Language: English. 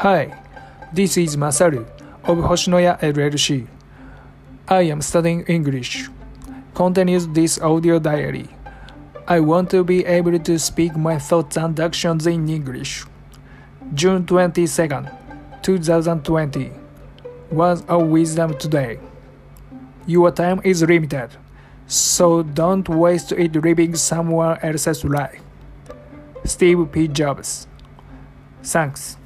Hi, this is Masaru of Hoshinoya LLC. I am studying English. Continues this audio diary. I want to be able to speak my thoughts and actions in English. June 22nd, 2020. Words of wisdom today. Your time is limited, so don't waste it living someone else's life. Steve P. Jobs. Thanks.